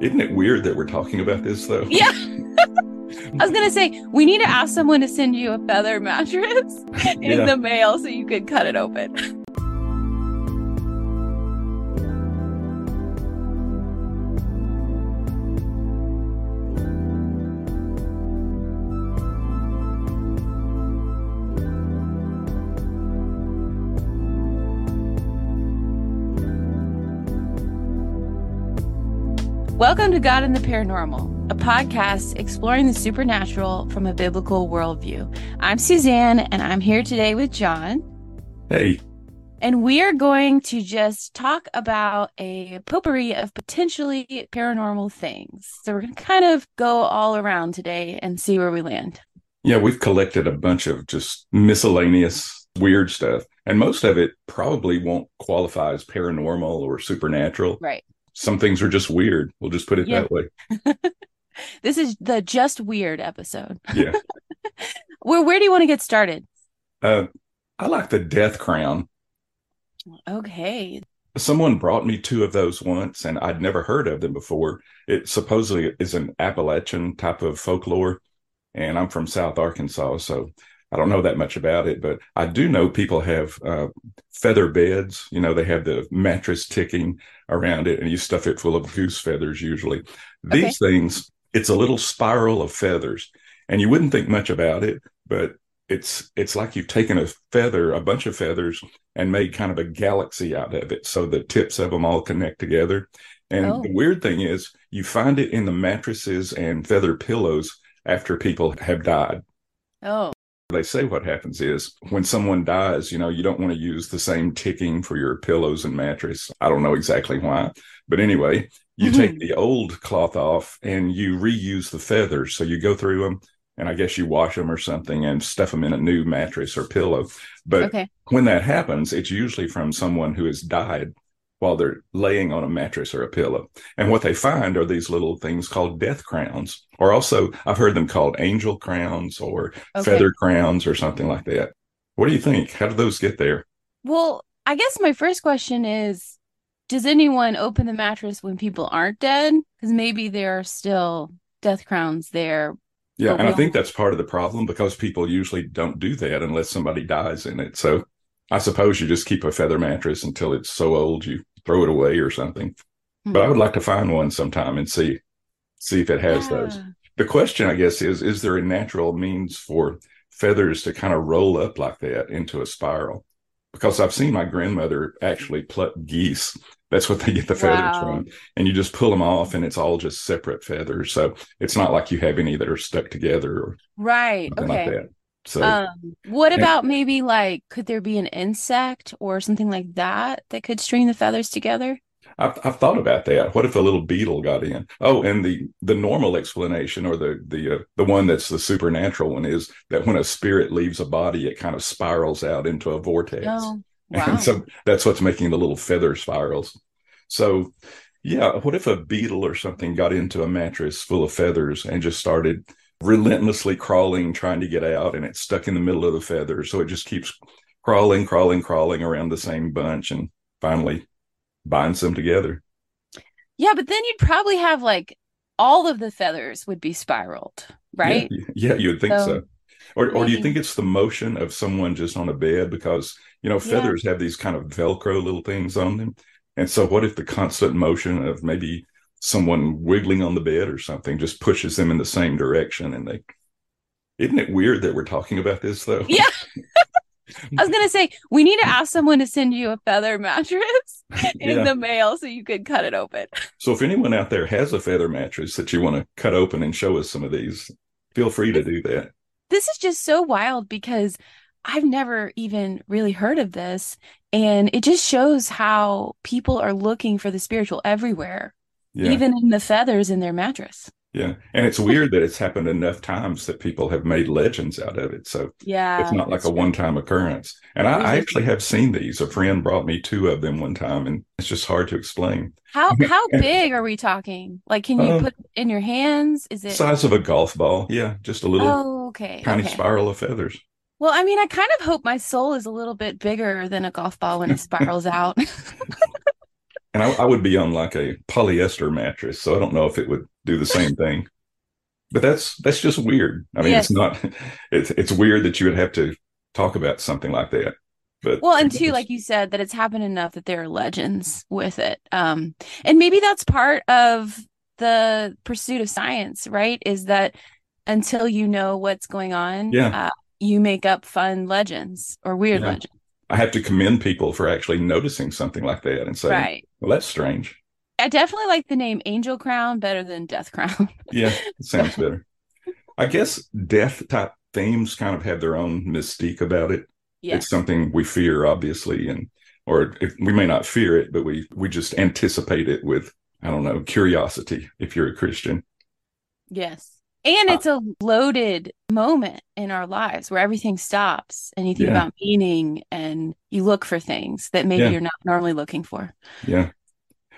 Isn't it weird that we're talking about this though? Yeah. I was gonna say we need to ask someone to send you a feather mattress in Yeah. the mail so you could cut it open. Welcome to God and the Paranormal, a podcast exploring the supernatural from a biblical worldview. I'm Suzanne, and I'm here today with John. Hey, And we are going to just talk about a potpourri of potentially paranormal things. So we're going to kind of go all around today and see where we land. yeah, we've collected a bunch of just miscellaneous weird stuff, and most of it probably won't qualify as paranormal or supernatural. Right. Some things are just weird. We'll just put it Yeah. that way. This is the just weird episode. Yeah. Where where do you want to get started? Uh, I like the death crown. Okay. Someone brought me two of those once, and I'd never heard of them before. It supposedly is an Appalachian type of folklore, and I'm from South Arkansas, so I don't know that much about it. But I do know people have uh, feather beds. You know, they have the mattress ticking around it, and you stuff it full of goose feathers. Usually, these things, it's a little spiral of feathers, and you wouldn't think much about it, but it's it's like you've taken a feather, a bunch of feathers, and made kind of a galaxy out of it. So the tips of them all connect together. And Oh. the weird thing is, you find it in the mattresses and feather pillows after people have died. Oh. They say what happens is when someone dies, you know, you don't want to use the same ticking for your pillows and mattress. I don't know exactly why. But anyway, you mm-hmm. take the old cloth off and you reuse the feathers. So you go through them and I guess you wash them or something and stuff them in a new mattress or pillow. But Okay. when that happens, it's usually from someone who has died while they're laying on a mattress or a pillow. And what they find are these little things called death crowns, or also I've heard them called angel crowns or Okay. feather crowns or something like that. What do you think? How do those get there? Well, I guess my first question is Does anyone open the mattress when people aren't dead? Because maybe there are still death crowns there. Yeah, and I think that's part of the problem because people usually don't do that unless somebody dies in it. So I suppose you just keep a feather mattress until it's so old you throw it away or something. But I hmm. would like to find one sometime and see see if it has those. The question, I guess, is is there a natural means for feathers to kind of roll up like that into a spiral? Because I've seen my grandmother actually pluck geese. That's what they get the feathers Wow. from. And you just pull them off and it's all just separate feathers. So it's not like you have any that are stuck together or Right. Okay. like that. So Um, what about maybe like could there be an insect or something like that that could string the feathers together? I've, I've thought about that. What if a little beetle got in? Oh, and the the normal explanation, or the the uh, the one that's the supernatural one, is that when a spirit leaves a body, it kind of spirals out into a vortex. Oh, wow. And so that's what's making the little feather spirals. So, yeah, what if a beetle or something got into a mattress full of feathers and just started relentlessly crawling, trying to get out, and it's stuck in the middle of the feather. So it just keeps crawling, crawling, crawling around the same bunch and finally binds them together. yeah, but then you'd probably have like all of the feathers would be spiraled, right? Yeah, yeah you would think so. So, Or, or do you think it's the motion of someone just on a bed? Because, you know, Yeah. feathers have these kind of Velcro little things on them. And so, what if the constant motion of maybe someone wiggling on the bed or something just pushes them in the same direction? And they, isn't it weird that we're talking about this though? Yeah. I was gonna say we need to ask someone to send you a feather mattress in Yeah. the mail so you could cut it open. So, if anyone out there has a feather mattress that you want to cut open and show us some of these, feel free to do that. This is just so wild because I've never even really heard of this. And it just shows how people are looking for the spiritual everywhere, Yeah. even in the feathers in their mattress. Yeah. And it's weird that it's happened enough times that people have made legends out of it. So, Yeah. it's not like a one-time occurrence. And I, I actually have seen these. A friend brought me two of them one time, and it's just hard to explain. How how big are we talking? Like, can you Um, put in your hands? Is it? Size of a golf ball, yeah, just a little Oh, okay. tiny okay. spiral of feathers. Well, I mean, I kind of hope my soul is a little bit bigger than a golf ball when it spirals out. and I, I, would be on like a polyester mattress, so I don't know if it would do the same thing. But that's that's just weird. I mean, yes. it's not. It's it's weird that you would have to talk about something like that. But well, and two, like you said, that it's happened enough that there are legends with it. Um, and maybe that's part of the pursuit of science, right? Is that until you know what's going on, yeah. Uh, you make up fun legends or weird yeah. legends. I have to commend people for actually noticing something like that and saying, right. Well, that's strange. I definitely like the name Angel Crown better than Death Crown. yeah, it sounds better. I guess death type themes kind of have their own mystique about it. Yes. It's something we fear, obviously, and or if, we may not fear it, but we we just anticipate it with I don't know curiosity. If you're a Christian, yes, and uh, it's a loaded moment in our lives where everything stops and you think yeah. about meaning and you look for things that maybe yeah. you're not normally looking for. Yeah.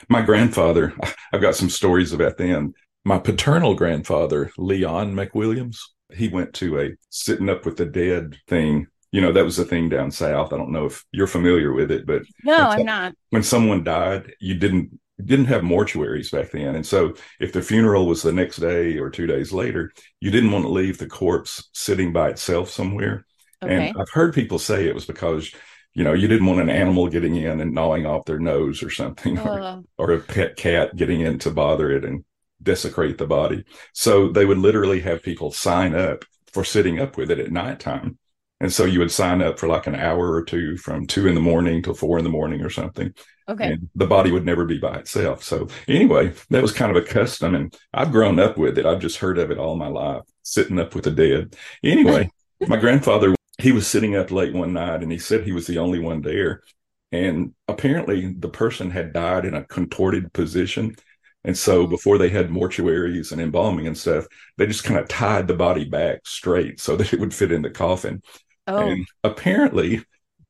My grandfather, I've got some stories about them. My paternal grandfather, Leon McWilliams, he went to a sitting up with the dead thing. You know, that was a thing down south. I don't know if you're familiar with it, but no, I'm not. When someone died, you didn't didn't have mortuaries back then. And so if the funeral was the next day or two days later, you didn't want to leave the corpse sitting by itself somewhere. Okay. And I've heard people say it was because, you know, you didn't want an animal getting in and gnawing off their nose or something, or, oh. or a pet cat getting in to bother it and desecrate the body. So they would literally have people sign up for sitting up with it at nighttime. And so you would sign up for like an hour or two from two in the morning till four in the morning or something. Okay. And the body would never be by itself. So anyway, that was kind of a custom and I've grown up with it. I've just heard of it all my life, sitting up with the dead. Anyway, my grandfather, he was sitting up late one night and he said he was the only one there. And apparently the person had died in a contorted position. And so oh. before they had mortuaries and embalming and stuff, they just kind of tied the body back straight so that it would fit in the coffin. Oh. And apparently,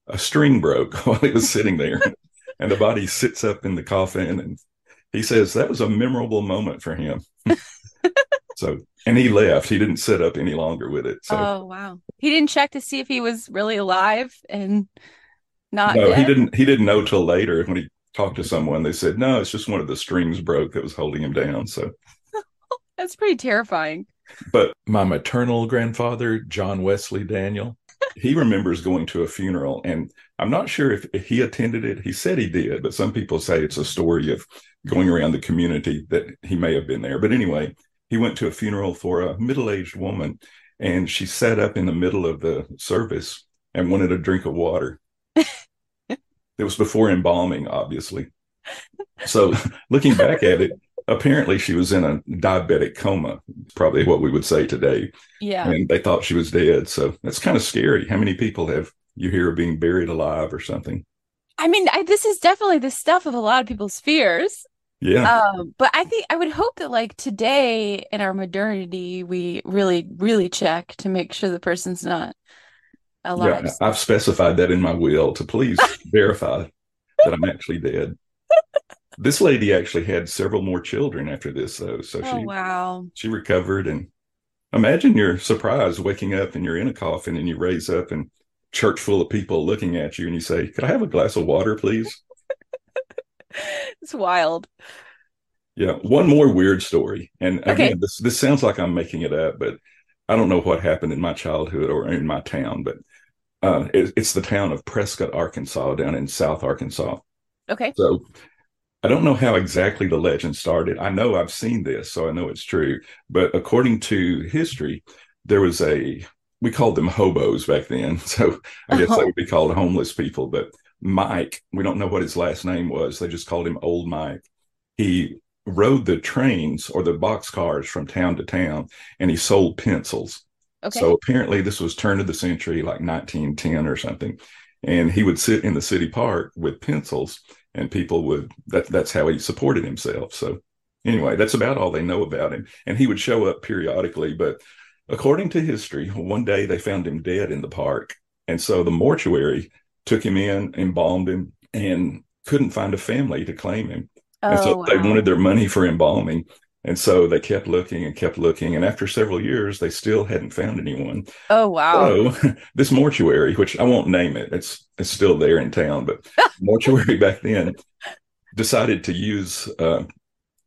a string broke while he was sitting there, and the body sits up in the coffin. And he says that was a memorable moment for him. so, and he left. He didn't sit up any longer with it. So, oh wow, he didn't check to see if he was really alive and not. No, dead? he didn't. He didn't know till later when he talked to someone. They said no, it's just one of the strings broke that was holding him down. So. That's pretty terrifying. But my maternal grandfather, John Wesley Daniel, he remembers going to a funeral and i'm not sure if, if, he attended it he said he did but some people say it's a story of going around the community that he may have been there but anyway he went to a funeral for a middle-aged woman and she sat up in the middle of the service and wanted a drink of water it was before embalming obviously so looking back at it apparently she was in a diabetic coma, probably what we would say today. Yeah. And they thought she was dead. So that's kind of scary. How many people have you hear of being buried alive or something? I mean, I, this is definitely the stuff of a lot of people's fears. Yeah. Um, but I think I would hope that like today in our modernity, we really, really check to make sure the person's not alive. Yeah, I've specified that in my will to please verify that I'm actually dead this lady actually had several more children after this though so oh, she wow she recovered and imagine you're surprised waking up and you're in a coffin and you raise up and church full of people looking at you and you say could i have a glass of water please? It's wild. Yeah one more weird story. And again this this sounds like i'm making it up but i don't know what happened in my childhood or in my town but uh, it, it's the town of prescott arkansas down in south arkansas. Okay. So I don't know how exactly the legend started. I know I've seen this, so I know it's true. But according to history, there was a, we called them hobos back then. So I guess oh. they uh-huh. would be called homeless people. But Mike, we don't know what his last name was. They just called him Old Mike. He rode the trains or the box cars from town to town and he sold pencils. Okay. So apparently this was turn of the century, like 1910 or something. And he would sit in the city park with pencils and people would that that's how he supported himself so anyway that's about all they know about him and he would show up periodically but according to history one day they found him dead in the park and so the mortuary took him in embalmed him and couldn't find a family to claim him oh, and so wow. they wanted their money for embalming and so they kept looking and kept looking. And after several years, they still hadn't found anyone. Oh, wow. So this mortuary, which I won't name it, it's, it's still there in town, but mortuary back then, decided to use. Uh,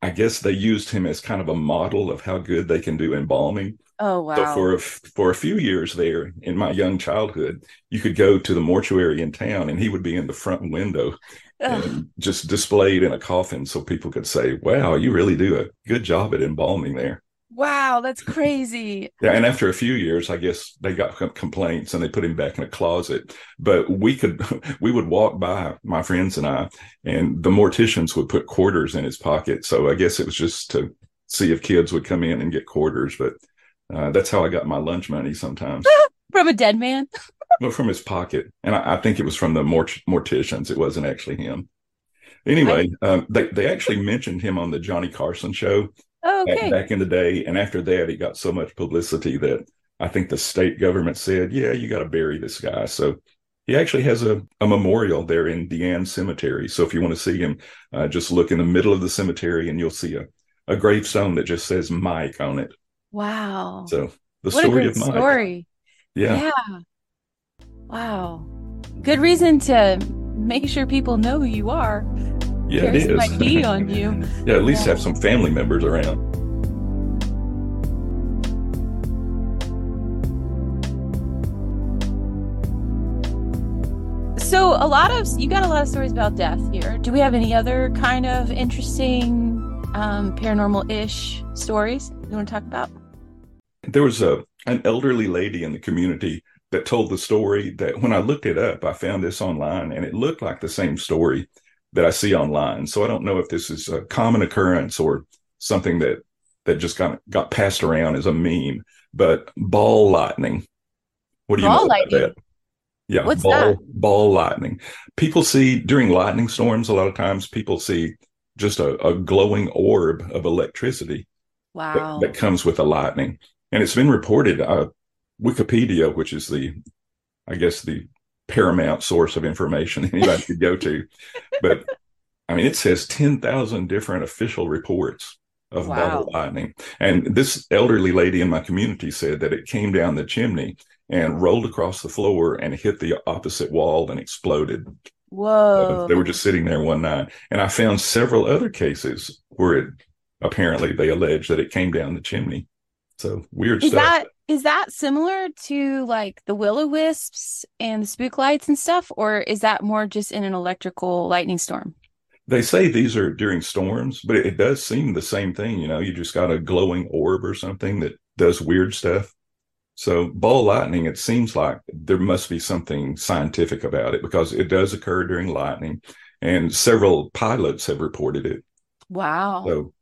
I guess they used him as kind of a model of how good they can do embalming. Oh wow! So for a, for a few years there in my young childhood, you could go to the mortuary in town, and he would be in the front window, just displayed in a coffin, so people could say, "Wow, you really do a good job at embalming there." Wow, that's crazy. Yeah, and after a few years, I guess they got complaints and they put him back in a closet. But we could, we would walk by my friends and I, and the morticians would put quarters in his pocket. So I guess it was just to see if kids would come in and get quarters. But uh, that's how I got my lunch money sometimes. from a dead man? well, from his pocket. And I, I, think it was from the mort- morticians. It wasn't actually him. Anyway, I... um, they, they actually mentioned him on the Johnny Carson show oh, okay. back, back in the day. And after that, he got so much publicity that I think the state government said, yeah, you got to bury this guy. So he actually has a, a memorial there in DeAnn Cemetery. So if you want to see him, uh, just look in the middle of the cemetery and you'll see a, a gravestone that just says Mike on it. Wow. So the what story of my Story. Yeah. Yeah. Wow. Good reason to make sure people know who you are. Yeah, Carry it is. ID on you. yeah, at least yeah. have some family members around. So a lot of you got a lot of stories about death here. Do we have any other kind of interesting um, paranormal-ish stories you want to talk about? There was a an elderly lady in the community that told the story that when I looked it up, I found this online and it looked like the same story that I see online. So I don't know if this is a common occurrence or something that that just got got passed around as a meme. But ball lightning. What do you ball know about lightning. that? Yeah, What's ball that? ball lightning. People see during lightning storms. A lot of times, people see just a, a glowing orb of electricity. Wow. That, that, comes with the lightning, and it's been reported. Uh, Wikipedia, which is the, I guess the paramount source of information anybody could go to. But I mean, it says 10,000 different official reports of wow. bubble lightning. And this elderly lady in my community said that it came down the chimney and rolled across the floor and hit the opposite wall and exploded. Whoa. Uh, they were just sitting there one night. And I found several other cases where it apparently they allege that it came down the chimney. So weird stuff. is stuff. That, is that similar to like the will o wisps and the spook lights and stuff, or is that more just in an electrical lightning storm? They say these are during storms, but it, it does seem the same thing. You know, you just got a glowing orb or something that does weird stuff. So ball lightning, it seems like there must be something scientific about it because it does occur during lightning, and several pilots have reported it. Wow. So,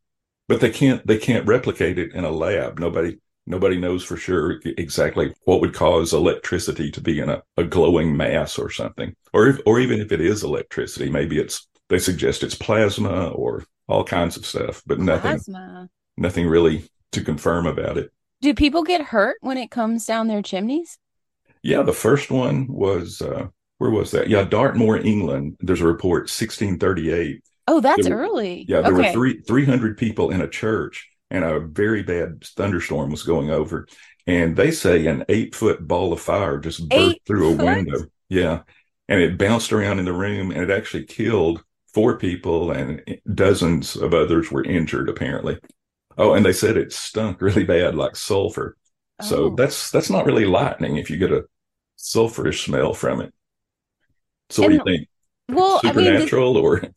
but they can't they can't replicate it in a lab. Nobody Nobody knows for sure exactly what would cause electricity to be in a, a glowing mass or something. Or if, or even if it is electricity, maybe it's they suggest it's plasma or all kinds of stuff, but nothing plasma. nothing really to confirm about it. Do people get hurt when it comes down their chimneys? Yeah, the first one was uh, where was that? Yeah, Dartmoor, England. There's a report, 1638. Oh, that's early. Yeah, there okay. were three 300 people in a church and a very bad thunderstorm was going over. And they say an eight foot ball of fire just burst eight through a window. Yeah. And it bounced around in the room and it actually killed four people and dozens of others were injured apparently. Oh, and they said it stunk really bad like sulfur. Oh. So that's that's not really lightning if you get a sulfurish smell from it. So and, what do you think? Well, supernatural I mean, or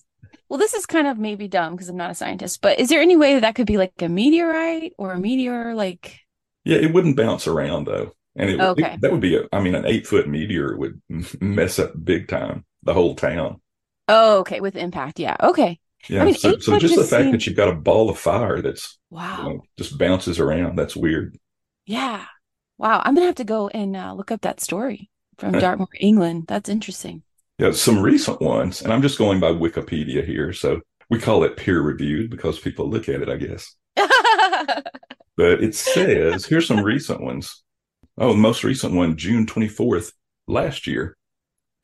well, this is kind of maybe dumb because I'm not a scientist, but is there any way that that could be like a meteorite or a meteor? Like, yeah, it wouldn't bounce around though, and it, okay. It, that would be a. I mean, an eight foot meteor would mess up big time the whole town. Oh, okay, with impact, yeah, okay. Yeah, I mean, so, so just, just the fact seems... that you've got a ball of fire that's wow, you know, just bounces around. That's weird. Yeah, wow. I'm gonna have to go and uh, look up that story from Dartmoor, England. That's interesting. Yeah, some recent ones, and I'm just going by Wikipedia here. So we call it peer reviewed because people look at it, I guess. but it says here's some recent ones. Oh, the most recent one, June 24th, last year,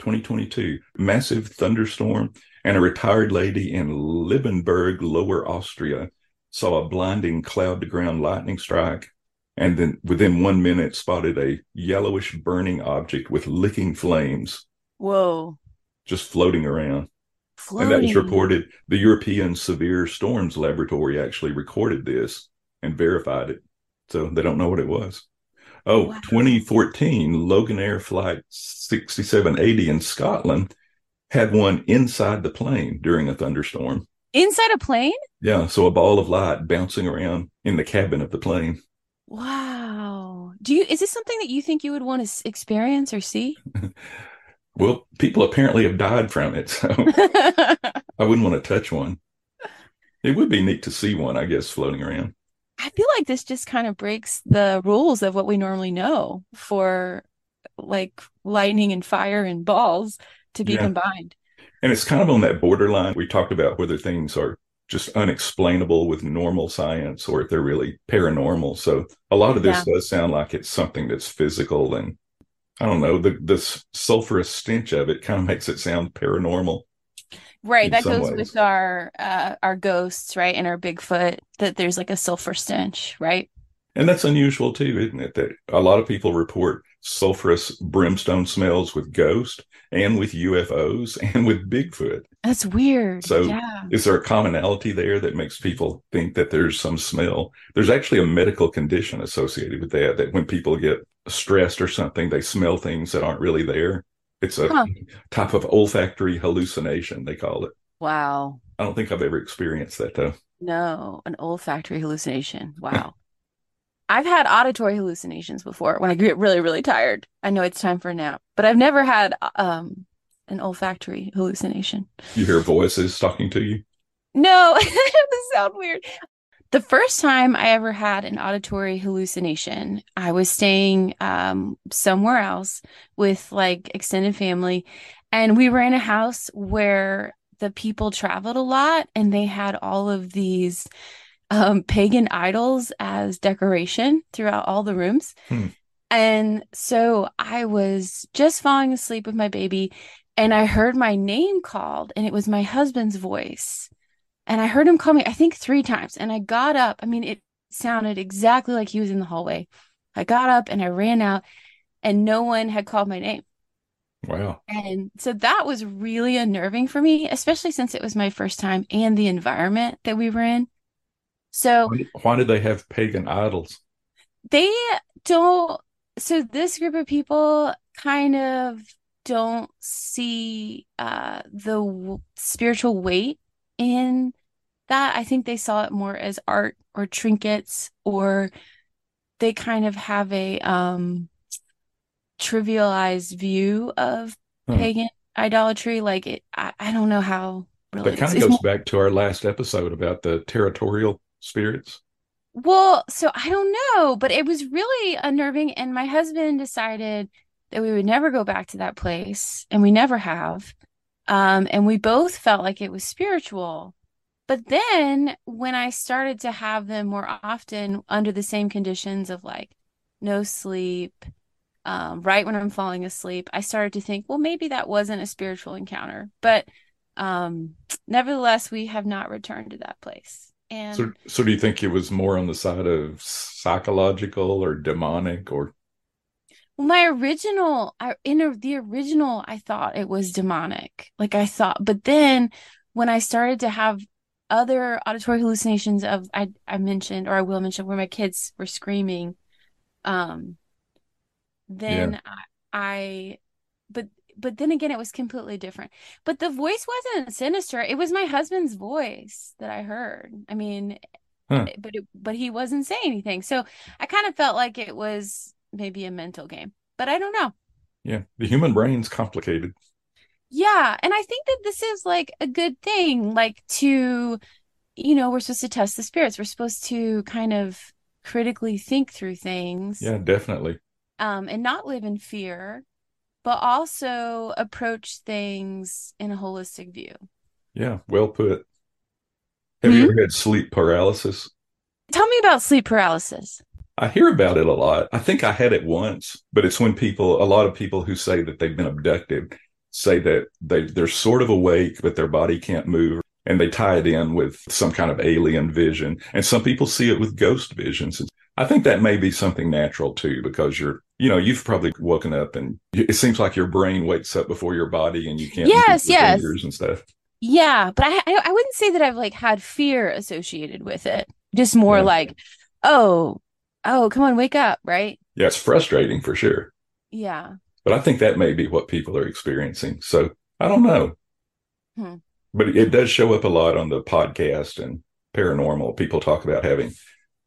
2022. Massive thunderstorm, and a retired lady in Liebenberg, Lower Austria, saw a blinding cloud to ground lightning strike. And then within one minute, spotted a yellowish burning object with licking flames. Whoa just floating around. And that was reported. The European Severe Storms Laboratory actually recorded this and verified it. So they don't know what it was. Oh, Wow. 2014, Loganair Flight 6780 in Scotland had one inside the plane during a thunderstorm. Inside a plane? Yeah, so a ball of light bouncing around in the cabin of the plane. Wow. Do you is this something that you think you would want to experience or see? Well, people apparently have died from it, so I wouldn't want to touch one. It would be neat to see one, I guess, floating around. I feel like this just kind of breaks the rules of what we normally know for like lightning and fire and balls to be Yeah. combined. And it's kind of on that borderline. We talked about whether things are just unexplainable with normal science or if they're really paranormal. So a lot of this does sound like it's something that's physical and I don't know, the the sulfurous stench of it kind of makes it sound paranormal. Right, that goes ways. with our uh our ghosts, right? And our Bigfoot that there's like a sulfur stench, right? And that's unusual too, isn't it? That a lot of people report sulfurous brimstone smells with ghosts and with UFOs and with Bigfoot. That's weird. So- yeah. Is there a commonality there that makes people think that there's some smell? There's actually a medical condition associated with that, that when people get stressed or something, they smell things that aren't really there. It's a Huh. type of olfactory hallucination, they call it. Wow. I don't think I've ever experienced that though. No, an olfactory hallucination. Wow. I've had auditory hallucinations before when I get really, really tired. I know it's time for a nap, but I've never had um an olfactory hallucination. You hear voices talking to you. No, this sounds weird. The first time I ever had an auditory hallucination, I was staying um, somewhere else with like extended family, and we were in a house where the people traveled a lot, and they had all of these um, pagan idols as decoration throughout all the rooms. Hmm. And so I was just falling asleep with my baby, and I heard my name called, and it was my husband's voice. And I heard him call me, I think three times. And I got up. I mean, it sounded exactly like he was in the hallway. I got up and I ran out, and no one had called my name. Wow. And so that was really unnerving for me, especially since it was my first time and the environment that we were in. So Why, do they have pagan idols? they don't, so this group of people kind of don't see uh, the w- spiritual weight in that. I think they saw it more as art or trinkets, or they kind of have a um, trivialized view of Huh. pagan idolatry. Like it, I, I don't know how really That kind of goes back to our last episode about the territorial spirits. Well, so I don't know, but it was really unnerving. And my husband decided that we would never go back to that place, and we never have. Um, and we both felt like it was spiritual. But then when I started to have them more often under the same conditions of like no sleep, um, right when I'm falling asleep, I started to think, well, maybe that wasn't a spiritual encounter. But um, nevertheless, we have not returned to that place. And So, so do you think it was more on the side of psychological or demonic or Well, my original, I in a, the original, I thought it was demonic. Like I thought, but then when I started to have other auditory hallucinations of I I mentioned or I will mention where my kids were screaming, um, then I, I, but then again, it was completely different. But the voice wasn't sinister. It was my husband's voice that I heard. I mean, Huh. but it, but he wasn't saying anything. So I kind of felt like it was maybe a mental game, but I don't know. yeah, the human brain's complicated. Yeah, and I think that this is like a good thing, like to, you know, we're supposed to test the spirits. We're supposed to kind of critically think through things, Yeah, definitely. um, and not live in fear, but also approach things in a holistic view. Yeah, well put. Have you Hmm? ever had sleep paralysis? Tell me about sleep paralysis. I hear about it a lot. I think I had it once, but it's when people, a lot of people who say that they've been abducted say that they, they're sort of awake, but their body can't move. And they tie it in with some kind of alien vision. And some people see it with ghost visions. I think that may be something natural too, because you're, you know, you've probably woken up and it seems like your brain wakes up before your body and you can't Yes, yes. fingers and stuff. Yeah, but I I wouldn't say that I've like had fear associated with it. Just more yeah. like, oh, oh, come on, wake up, right? Yeah, it's frustrating for sure. Yeah. But I think that may be what people are experiencing. So I don't know. Hmm. But it does show up a lot on the podcast and paranormal. People talk about having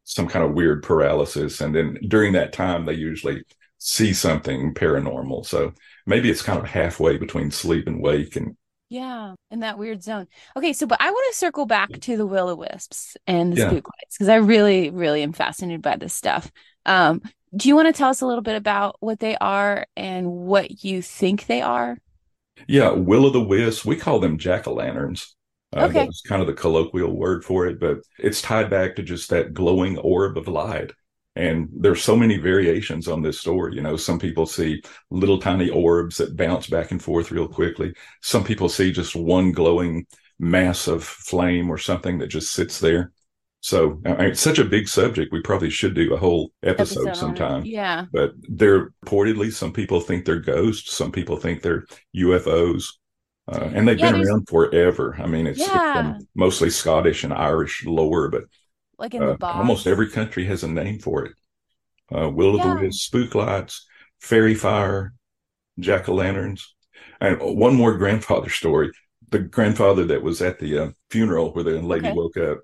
some kind of weird paralysis. And then during that time, they usually see something paranormal. So maybe it's kind of halfway between sleep and wake and yeah, in that weird zone. Okay, so but I want to circle back to the will o wisps and the yeah. spook lights because I really, really am fascinated by this stuff. Um, do you want to tell us a little bit about what they are and what you think they are? Yeah, will o' the wisps. We call them jack o' lanterns. Uh, okay. That's kind of the colloquial word for it, but it's tied back to just that glowing orb of light. And there's so many variations on this story. You know, some people see little tiny orbs that bounce back and forth real quickly. Some people see just one glowing mass of flame or something that just sits there. So I mean, it's such a big subject. We probably should do a whole episode, episode sometime. Yeah. But they're reportedly, some people think they're ghosts. Some people think they're UFOs. Uh, and they've yeah, been around forever. I mean, it's, yeah. it's mostly Scottish and Irish lore, but like in uh, the box. Almost every country has a name for it. Uh, Will yeah. of the Wisp, spook lights, fairy fire, jack o' lanterns. And one more grandfather story. The grandfather that was at the uh, funeral where the lady okay. woke up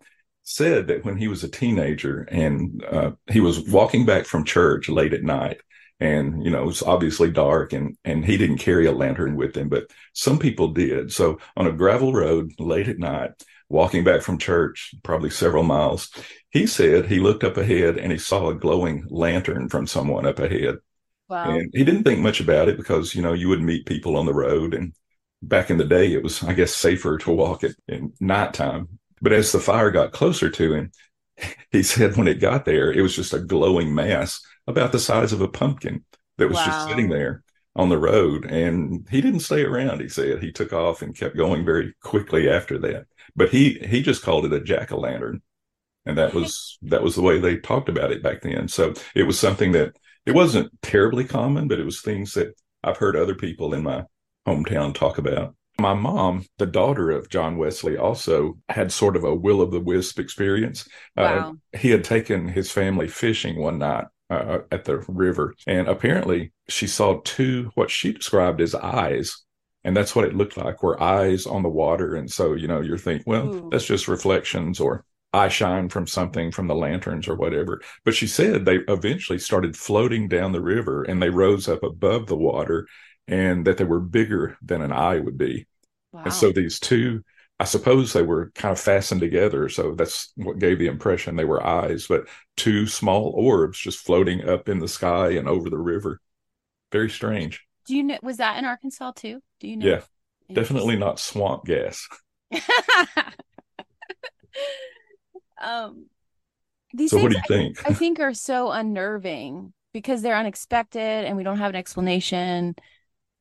said that when he was a teenager and uh, he was walking back from church late at night, and you know it was obviously dark and and he didn't carry a lantern with him but some people did so on a gravel road late at night walking back from church, probably several miles, he said he looked up ahead and he saw a glowing lantern from someone up ahead. Wow. And he didn't think much about it because, you know, you would meet people on the road. And back in the day, it was, I guess, safer to walk at in nighttime. But as the fire got closer to him, he said when it got there, it was just a glowing mass about the size of a pumpkin that was wow. just sitting there on the road. And he didn't stay around, he said. He took off and kept going very quickly after that but he he just called it a jack o' lantern, and that was that was the way they talked about it back then. So it was something that it wasn't terribly common, but it was things that I've heard other people in my hometown talk about. My mom, the daughter of John Wesley, also had sort of a will of the wisp experience. Uh, wow. Uh, he had taken his family fishing one night uh, at the river, and apparently she saw two what she described as eyes and that's what it looked like were eyes on the water. And so you know you're thinking well Ooh. that's just reflections or eye shine from something from the lanterns or whatever. But she said they eventually started floating down the river and they rose up above the water and that they were bigger than an eye would be. Wow. and so these two i suppose they were kind of fastened together. So that's what gave the impression they were eyes but two small orbs just floating up in the sky and over the river. Very strange do you know was that in Arkansas too? Do you know? Yeah. Definitely not swamp gas. um these so things what do you think? I, I think are so unnerving because they're unexpected and we don't have an explanation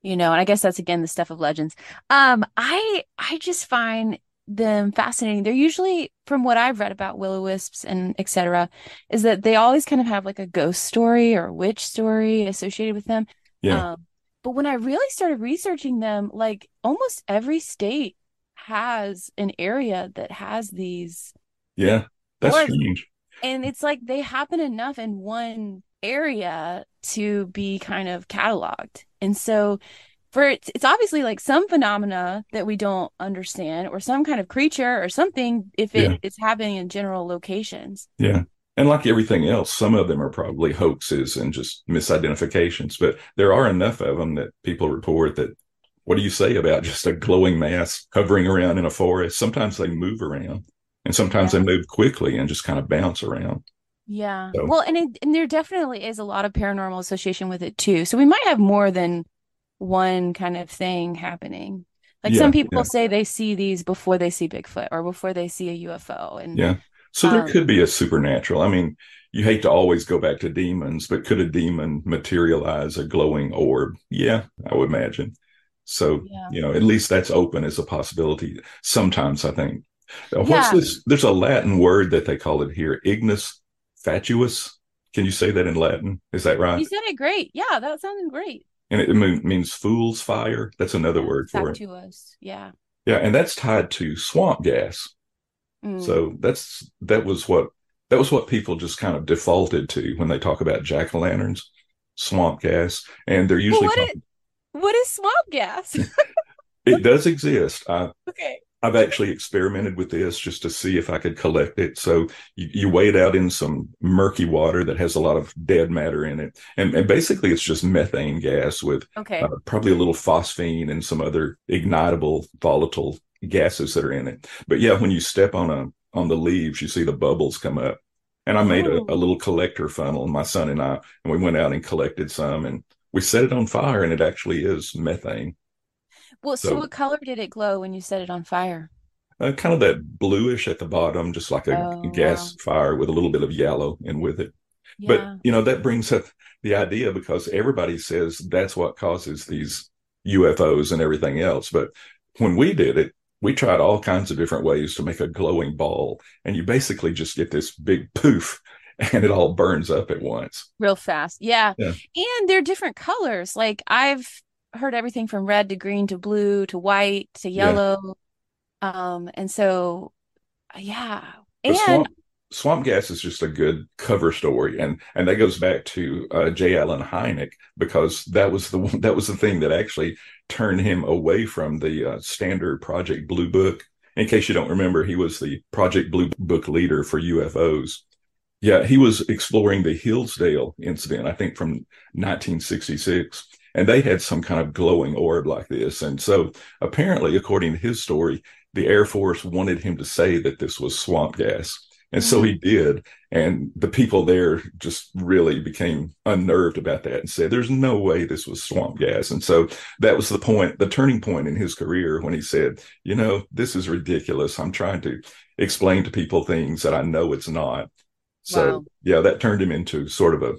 you know and i guess that's again the stuff of legends um i i just find them fascinating they're usually from what i've read about will-o-wisps and etc is that they always kind of have like a ghost story or a witch story associated with them yeah um, but when I really started researching them, like almost every state has an area that has these. Yeah, that's strange. And it's like they happen enough in one area to be kind of cataloged. And so for it, it's obviously like some phenomena that we don't understand or some kind of creature or something if it, yeah. it's happening in general locations. Yeah. And like everything else, some of them are probably hoaxes and just misidentifications, but there are enough of them that people report that what do you say about just a glowing mass hovering around in a forest? Sometimes they move around and sometimes yeah. they move quickly and just kind of bounce around. Yeah. So, well, and it, and there definitely is a lot of paranormal association with it too. So we might have more than one kind of thing happening. Like yeah, some people yeah. say they see these before they see Bigfoot or before they see a UFO. And yeah. So there um, could be a supernatural. I mean, you hate to always go back to demons, but could a demon materialize a glowing orb? Yeah, I would imagine. So, yeah. you know, at least that's open as a possibility. Sometimes I think. What's yeah. this? There's a Latin word that they call it here, ignis fatuus. Can you say that in Latin? Is that right? You said it great. Yeah, that sounded great. And it means fool's fire. That's another word for fatuous. it. Yeah. Yeah, and that's tied to swamp gas. Mm. So that's that was what that was what people just kind of defaulted to when they talk about jack o' lanterns, swamp gas, and they're usually. Well, what, talking... is, what is swamp gas? it does exist. I, okay. I've actually experimented with this just to see if I could collect it. So you, you weigh it out in some murky water that has a lot of dead matter in it. And, and basically it's just methane gas with okay. uh, probably a little phosphine and some other ignitable volatile gases that are in it. But yeah, when you step on a, on the leaves, you see the bubbles come up. And I made a, a little collector funnel, my son and I, and we went out and collected some and we set it on fire and it actually is methane. Well, so, so, what color did it glow when you set it on fire? Uh, kind of that bluish at the bottom, just like a oh, gas wow. fire with a little bit of yellow in with it. Yeah. But you know that brings up the idea because everybody says that's what causes these UFOs and everything else. But when we did it, we tried all kinds of different ways to make a glowing ball, and you basically just get this big poof and it all burns up at once real fast yeah. yeah. and they're different colors like i've heard everything from red to green to blue to white to yellow. Yeah. Um, and so yeah. and swamp, swamp, gas is just a good cover story. And and that goes back to uh, J. Allen Hynek because that was the that was the thing that actually turned him away from the uh, standard Project Blue Book. In case you don't remember, he was the Project Blue Book leader for UFOs. Yeah, he was exploring the Hillsdale incident, I think from 1966 and they had some kind of glowing orb like this. And so apparently, according to his story, the Air Force wanted him to say that this was swamp gas. And so he did. And the people there just really became unnerved about that and said, there's no way this was swamp gas. And so that was the point, the turning point in his career when he said, you know, this is ridiculous. I'm trying to explain to people things that I know it's not. So wow. yeah, that turned him into sort of a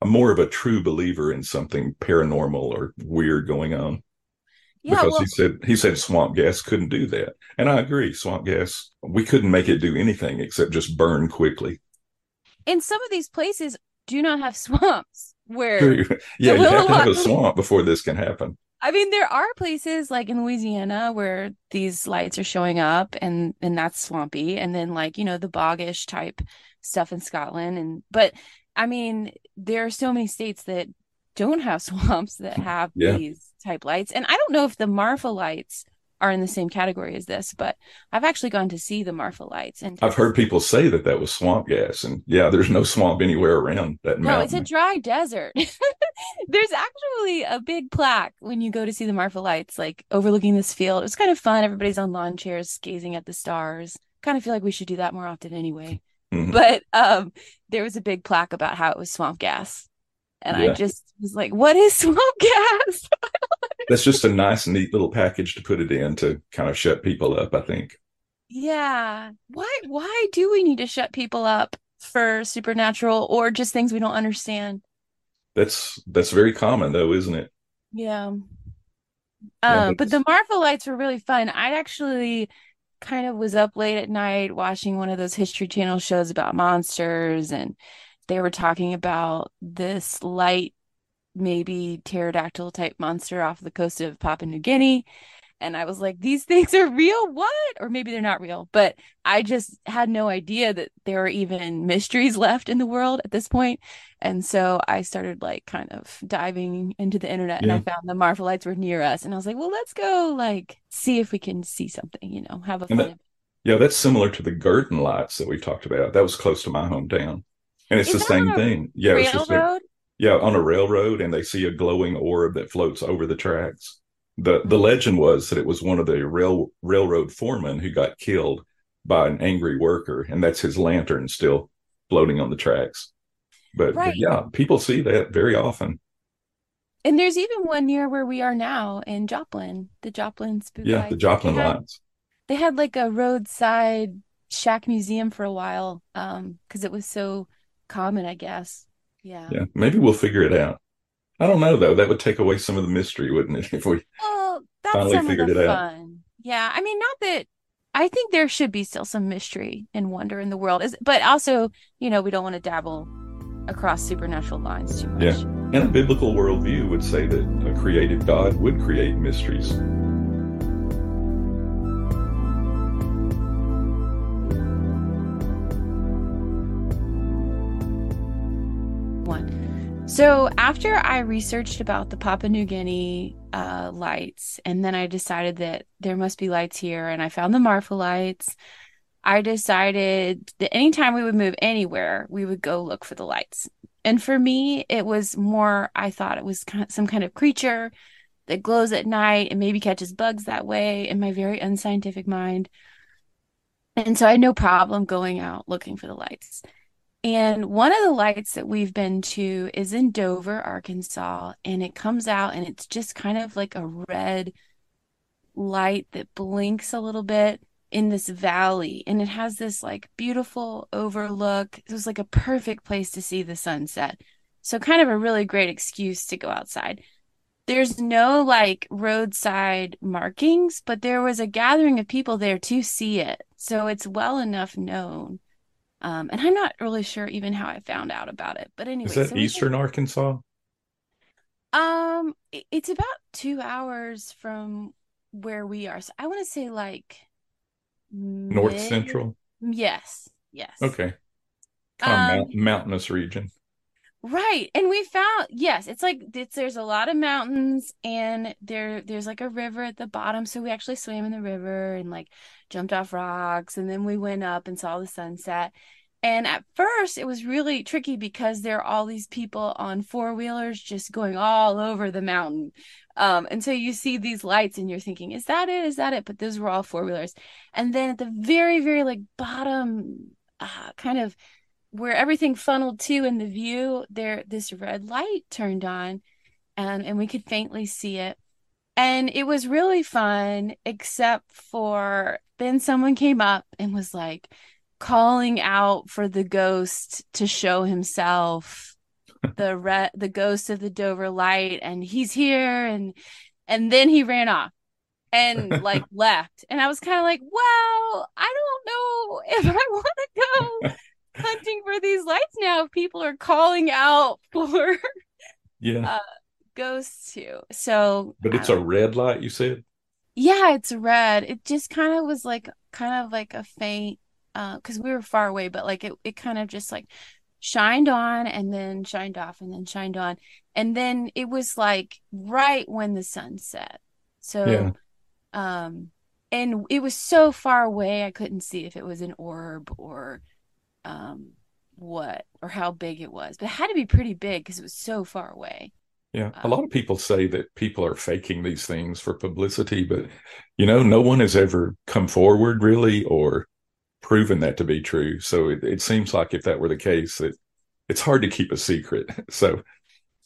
I'm more of a true believer in something paranormal or weird going on. Yeah, because well, he said he said swamp gas couldn't do that, and I agree. Swamp gas we couldn't make it do anything except just burn quickly. And some of these places do not have swamps where yeah you have to have a swamp before this can happen. I mean, there are places like in Louisiana where these lights are showing up, and and that's swampy, and then like you know the boggish type stuff in Scotland, and but I mean, there are so many states that don't have swamps that have yeah. these type lights. And I don't know if the Marfa lights are in the same category as this, but I've actually gone to see the Marfa lights. And I've heard people say that that was swamp gas. And yeah, there's no swamp anywhere around that no, mountain. It's a dry desert. there's actually a big plaque when you go to see the Marfa lights, like overlooking this field. It was kind of fun. Everybody's on lawn chairs gazing at the stars. Kind of feel like we should do that more often anyway. Mm-hmm. But um, there was a big plaque about how it was swamp gas. And yeah. I just was like, what is swamp gas? That's just a nice, neat little package to put it in to kind of shut people up, I think. Yeah. Why why do we need to shut people up for supernatural or just things we don't understand? That's that's very common though, isn't it? Yeah. Uh, but the Marfa lights were really fun. I actually kind of was up late at night watching one of those History Channel shows about monsters, and they were talking about this light, maybe pterodactyl type monster off the coast of Papua New Guinea. And I was like, these things are real? What? Or maybe they're not real. But I just had no idea that there were even mysteries left in the world at this point. And so I started like kind of diving into the internet yeah. and I found the Marfa lights were near us. And I was like, well, let's go like see if we can see something, you know, have a fun. That, yeah, that's similar to the Gurdon lights that we talked about. That was close to my hometown. And it's Is the same thing. Yeah. It's just a, yeah, on a railroad and they see a glowing orb that floats over the tracks the the legend was that it was one of the rail railroad foremen who got killed by an angry worker, and that's his lantern still floating on the tracks. But, right. but yeah, people see that very often. And there's even one near where we are now in Joplin, the Joplin Spook. Yeah, the Joplin they had. They had like a roadside shack museum for a while, um, because it was so common, I guess. Yeah. Yeah. Maybe we'll figure it out. I don't know though. That would take away some of the mystery, wouldn't it? If we well, that's finally figured it fun. out. Yeah, I mean, not that I think there should be still some mystery and wonder in the world, is but also, you know, we don't want to dabble across supernatural lines too much. Yeah, and a biblical worldview would say that a creative God would create mysteries. So after I researched about the Papua New Guinea uh, lights, and then I decided that there must be lights here, and I found the Marfa lights. I decided that anytime we would move anywhere, we would go look for the lights. And for me, it was more, I thought it was some kind of creature that glows at night and maybe catches bugs that way in my very unscientific mind. And so I had no problem going out looking for the lights. And one of the lights that we've been to is in Dover, Arkansas. And it comes out and it's just kind of like a red light that blinks a little bit in this valley. And it has this like beautiful overlook. It was like a perfect place to see the sunset. So, kind of a really great excuse to go outside. There's no like roadside markings, but there was a gathering of people there to see it. So, it's well enough known um, and I'm not really sure even how I found out about it. But anyway, is that so Eastern Arkansas? Um, it's about two hours from where we are. So I want to say like North mid... Central. Yes. Yes. Okay. Kind of um, mountainous region. Right. And we found yes, it's like it's there's a lot of mountains and there there's like a river at the bottom. So we actually swam in the river and like jumped off rocks and then we went up and saw the sunset. And at first it was really tricky because there are all these people on four wheelers just going all over the mountain. Um, and so you see these lights and you're thinking, is that it? Is that it? But those were all four wheelers. And then at the very, very like bottom uh, kind of where everything funneled to in the view, there this red light turned on and and we could faintly see it. And it was really fun, except for then someone came up and was like calling out for the ghost to show himself the red the ghost of the Dover light and he's here and and then he ran off and like left and I was kind of like well I don't know if I want to go hunting for these lights now people are calling out for yeah. uh, ghosts too. So but it's um, a red light you said? Yeah it's red. It just kind of was like kind of like a faint uh because we were far away but like it, it kind of just like shined on and then shined off and then shined on. And then it was like right when the sun set. So yeah. um and it was so far away i couldn't see if it was an orb or um what or how big it was, but it had to be pretty big because it was so far away. Yeah, a lot of people say that people are faking these things for publicity, but you know, no one has ever come forward really or proven that to be true. So it, it seems like if that were the case, it it's hard to keep a secret. So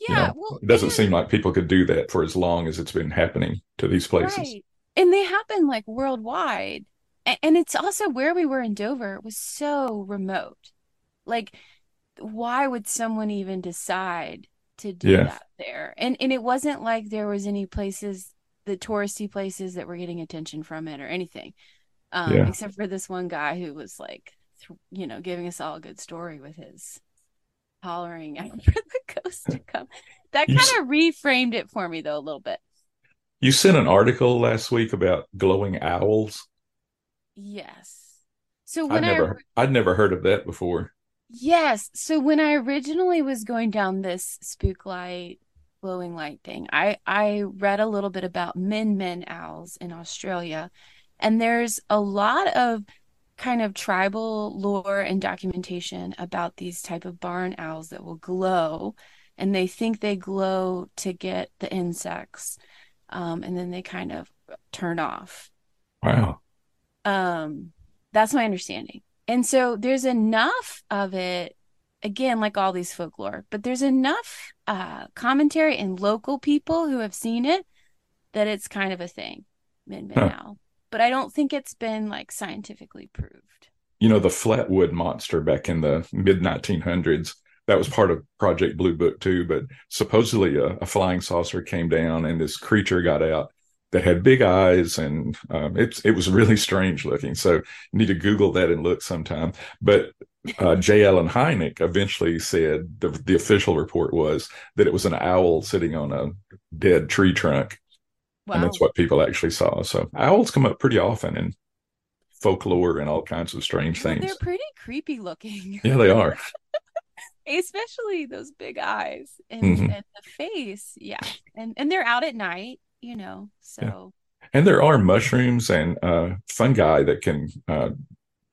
yeah, you know, well, it doesn't seem like people could do that for as long as it's been happening to these places. Right. And they happen like worldwide and it's also where we were in Dover was so remote. Like, why would someone even decide to do yeah. that there? And and it wasn't like there was any places, the touristy places that were getting attention from it or anything, um, yeah. except for this one guy who was like, you know, giving us all a good story with his hollering out for the ghost to come. That kind of reframed it for me though a little bit. You sent an article last week about glowing owls. Yes. So when I'd never, I, I'd never heard of that before. Yes. So when I originally was going down this spook light, glowing light thing, I I read a little bit about min min owls in Australia, and there's a lot of kind of tribal lore and documentation about these type of barn owls that will glow, and they think they glow to get the insects, um, and then they kind of turn off. Wow. Um, that's my understanding. And so there's enough of it, again, like all these folklore, but there's enough uh, commentary and local people who have seen it that it's kind of a thing, min min huh. now. But I don't think it's been like scientifically proved. You know, the Flatwood monster back in the mid 1900s, that was part of Project Blue Book too. But supposedly a, a flying saucer came down and this creature got out that had big eyes and um, it, it was really strange looking. So you need to Google that and look sometime. But uh, J. Allen Hynek eventually said the, the official report was that it was an owl sitting on a dead tree trunk. Wow. And that's what people actually saw. So owls come up pretty often in folklore and all kinds of strange things. They're pretty creepy looking. yeah, they are. especially those big eyes and, Mhm. and the face. Yeah. And and they're out at night, you know. So And there are mushrooms and uh, fungi that can uh,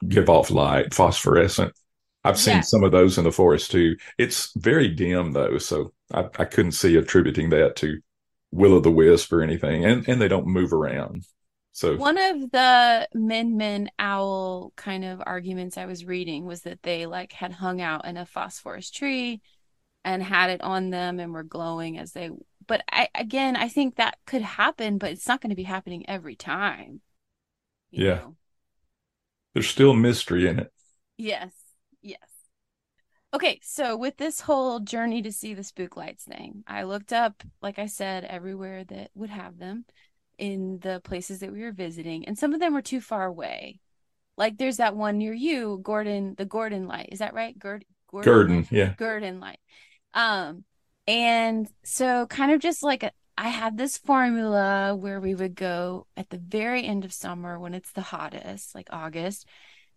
give off light, phosphorescent. I've seen Yeah. some of those in the forest too. It's very dim though, so I, I couldn't see attributing that to will o' the wisp or anything. And and they don't move around. So one of the Min Min owl kind of arguments I was reading was that they like had hung out in a phosphorus tree and had it on them and were glowing as they but I again I think that could happen, but it's not going to be happening every time. Yeah. know? there's still mystery in it. Yes. Yes. Okay, so with this whole journey to see the spook lights thing, I looked up, like I said, everywhere that would have them in the places that we were visiting, and some of them were too far away. Like there's that one near you, Gurdon, the Gurdon light. Is that right? Gord Gurdon light? yeah. Gurdon light. Um, and so kind of just like I had this formula where we would go at the very end of summer when it's the hottest, like August,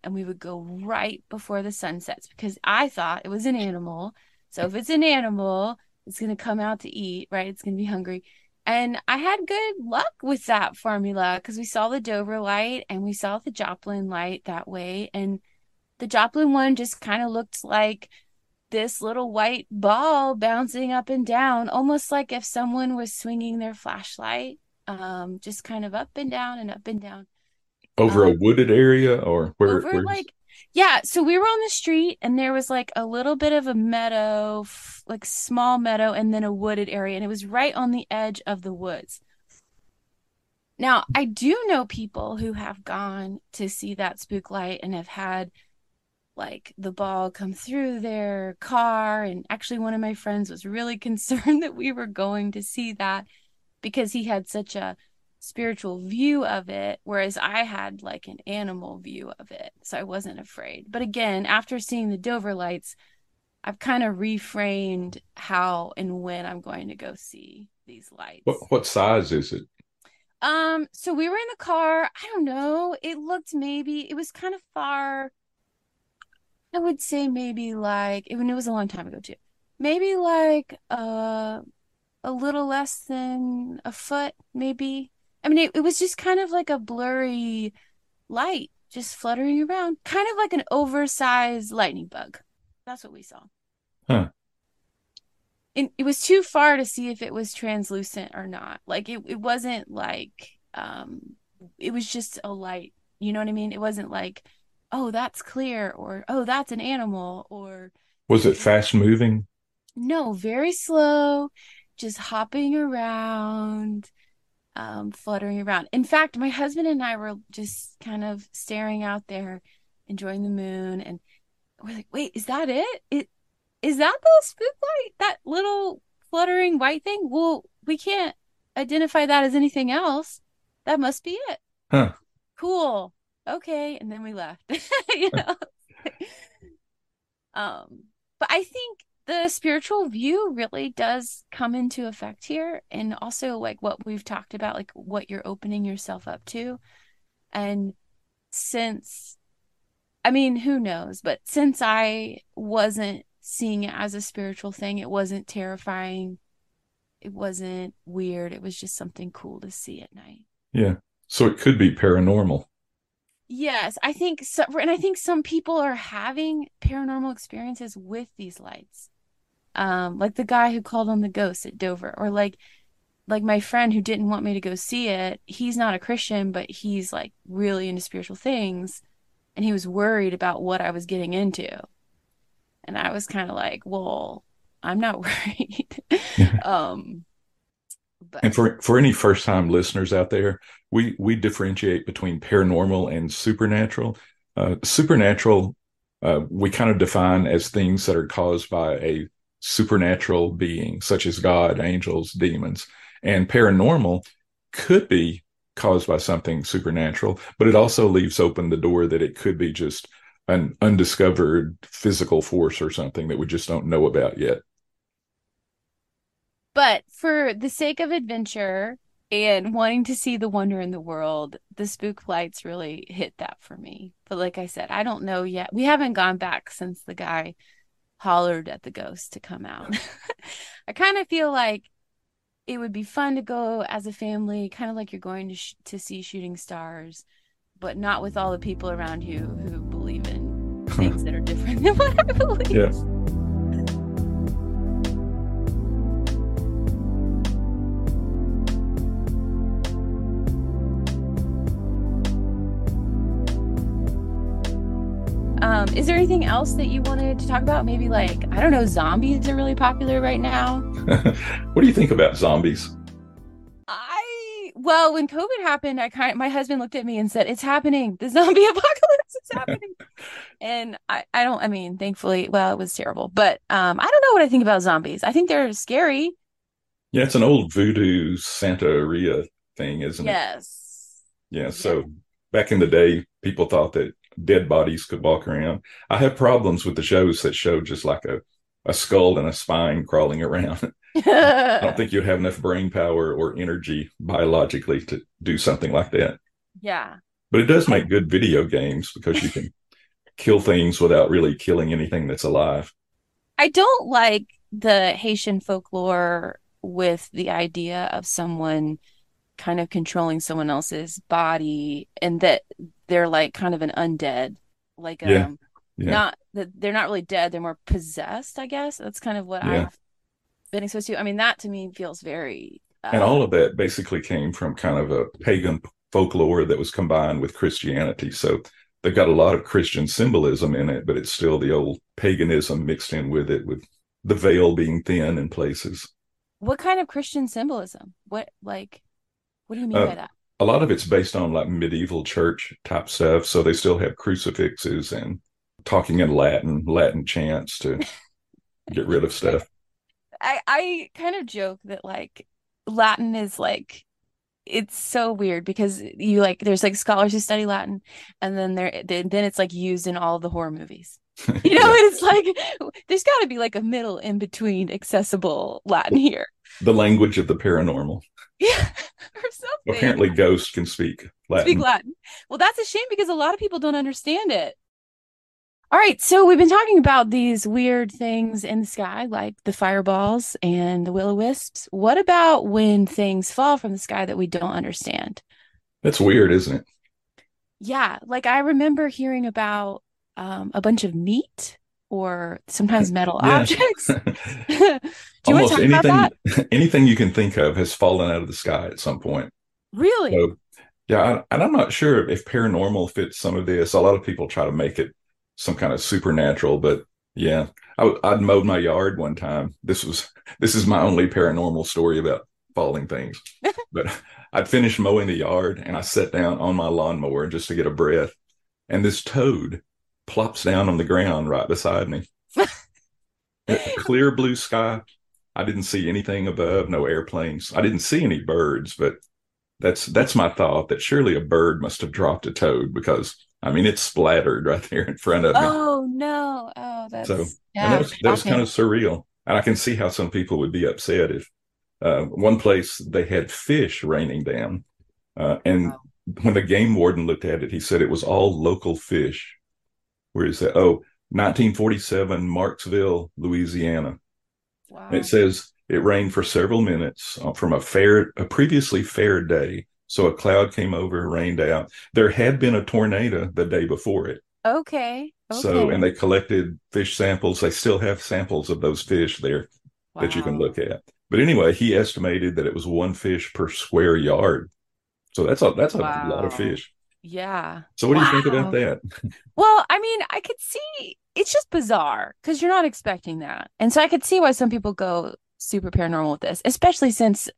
and we would go right before the sun sets because I thought it was an animal. So if it's an animal, it's going to come out to eat, right? It's going to be hungry. And I had good luck with that formula because we saw the Dover light and we saw the Joplin light that way. And the Joplin one just kind of looked like this little white ball bouncing up and down, almost like if someone was swinging their flashlight, um, just kind of up and down and up and down. Over a Um, wooded area or where over where's- like yeah so we were on the street and there was like a little bit of a meadow like small meadow and then a wooded area and it was right on the edge of the woods. Now i do know people who have gone to see that spook light and have had like the ball come through their car and actually one of my friends was really concerned that we were going to see that because he had such a spiritual view of it whereas i had like an animal view of it so i wasn't afraid. But again after seeing the dover lights i've kind of reframed how and when i'm going to go see these lights. What what size is it? um so we were in the car. I don't know. It looked maybe it was kind of far i would say maybe like even it was a long time ago too. Maybe like uh a little less than a foot maybe. I mean it, it was just kind of like a blurry light just fluttering around kind of like an oversized lightning bug. That's what we saw. Huh. and it was too far to see if it was translucent or not. Like it, it wasn't like um it was just a light you know what i mean? It wasn't like oh that's clear or oh that's an animal or Was it fast moving? no, very slow, just hopping around, um, fluttering around. In fact, my husband and I were just kind of staring out there, enjoying the moon, and we're like, "Wait, is that it? It is that the spook light? That little fluttering white thing? Well, we can't identify that as anything else. That must be it. Huh. Cool. Okay." And then we left. you know. um, but I think the spiritual view really does come into effect here and also like what we've talked about like what you're opening yourself up to and since i mean who knows but since i wasn't seeing it as a spiritual thing it wasn't terrifying it wasn't weird it was just something cool to see at night Yeah. So it could be paranormal. Yes, I think so, and I think some people are having paranormal experiences with these lights. Um, like the guy who called on the ghost at Dover, or like like my friend who didn't want me to go see it. He's not a Christian, but he's like really into spiritual things, and he was worried about what I was getting into. And I was kind of like, "Well, I'm not worried." um, but And for for any first time listeners out there, we we differentiate between paranormal and supernatural. Uh, supernatural, uh, we kind of define as things that are caused by a supernatural being, such as God, angels, demons, and paranormal could be caused by something supernatural, but it also leaves open the door that it could be just an undiscovered physical force or something that we just don't know about yet. But for the sake of adventure and wanting to see the wonder in the world, the spook lights really hit that for me. But like I said, I don't know yet. We haven't gone back since the guy hollered at the ghost to come out. I kind of feel like it would be fun to go as a family, kind of like you're going to sh- to see shooting stars, but not with all the people around you who believe in things that are different than what I believe. Yeah. Is there anything else that you wanted to talk about? Maybe like I don't know, zombies are really popular right now. what do you think about zombies? I well, when COVID happened, I kind my husband looked at me and said, "It's happening. The zombie apocalypse is happening." and I I don't I mean, thankfully, well, it was terrible, but um I don't know what I think about zombies. I think they're scary. Yeah, it's an old voodoo Santeria thing, isn't yes. it? Yes. Yeah. So back in the day, people thought that dead bodies could walk around. I have problems with the shows that show just like a, a skull and a spine crawling around. I don't think you'd have enough brain power or energy biologically to do something like that. Yeah. But it does make good video games because you can kill things without really killing anything that's alive. I don't like the Haitian folklore with the idea of someone kind of controlling someone else's body and that they're like kind of an undead like Yeah. um Yeah. not that they're not really dead they're more possessed i guess that's kind of what Yeah. i've been exposed to i mean that to me feels very uh, and all of that basically came from kind of a pagan folklore that was combined with Christianity. So they've got a lot of Christian symbolism in it, but it's still the old paganism mixed in with it, with the veil being thin in places. what kind of christian symbolism what like what do you mean Uh, by that A lot of it's based on like medieval church type stuff. So they still have crucifixes and talking in Latin, Latin chants to get rid of stuff. I I kind of joke that like Latin is like it's so weird because you like there's like scholars who study Latin and then there then then it's like used in all the horror movies. You know, Yeah. it's like there's got to be like a middle in between accessible Latin here. The language of the paranormal. Yeah, or something. Apparently, ghosts can speak Latin. speak Latin. Well, that's a shame because a lot of people don't understand it. All right, so we've been talking about these weird things in the sky, like the fireballs and the will o wisps. What about when things fall from the sky that we don't understand? That's weird, isn't it? Yeah, like I remember hearing about um, a bunch of meat or sometimes metal objects. Do you want to Almost anything, anything you can think of has fallen out of the sky at some point. Really? So, yeah, I, and I'm not sure if paranormal fits some of this. A lot of people try to make it some kind of supernatural, but yeah, I, I'd mowed my yard one time. This was this is my only paranormal story about falling things. but I'd finished mowing the yard and I sat down on my lawnmower just to get a breath, and this toad plops down on the ground right beside me. Clear blue sky. I didn't see anything above, no airplanes. I didn't see any birds, but that's that's my thought that surely a bird must have dropped a toad because I mean it's splattered right there in front of me. Oh no! Oh, that's So, yeah. that was, that was kind of surreal. And I can see how some people would be upset if uh, one place they had fish raining down. Uh, and Wow. when the game warden looked at it, he said it was all local fish. Where is that? Oh, 1947, Marksville, Louisiana. Wow. It says it rained for several minutes uh, from a fair, a previously fair day. So a cloud came over, rained out. There had been a tornado the day before it. Okay. Okay. So, and they collected fish samples. They still have samples of those fish there that you can look at. But anyway, he estimated that it was one fish per square yard. So that's a that's a lot of fish. Yeah. So what do you think about that? Well, I mean, I could see it's just bizarre because you're not expecting that. And so I could see why some people go super paranormal with this, especially since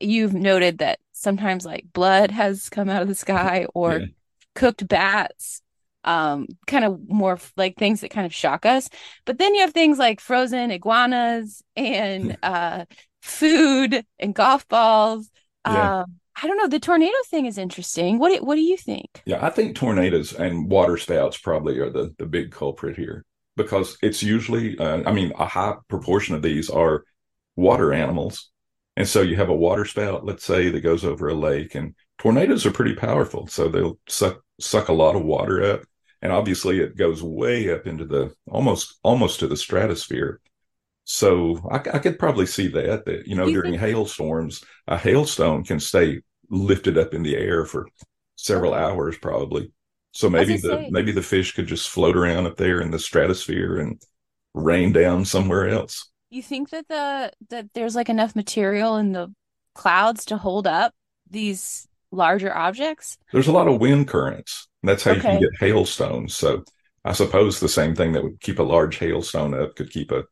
you've noted that sometimes like blood has come out of the sky or Yeah. cooked bats, um, kind of more like things that kind of shock us. But then you have things like frozen iguanas and uh food and golf balls. Yeah. Um, I don't know. The tornado thing is interesting. What do, what do you think? Yeah, I think tornadoes and water spouts probably are the the big culprit here because it's usually uh, I mean a high proportion of these are water animals. And so you have a water spout, let's say, that goes over a lake, and tornadoes are pretty powerful. So they'll suck suck a lot of water up, and obviously it goes way up into the almost almost to the stratosphere. So I, I could probably see that that you know You during think- hailstorms, a hailstone can stay lifted up in the air for several Okay. hours probably. So maybe the say- maybe the fish could just float around up there in the stratosphere and rain down somewhere else. You think that the that there's like enough material in the clouds to hold up these larger objects? There's a lot of wind currents. That's how you can get hailstones. So I suppose the same thing that would keep a large hailstone up could keep a,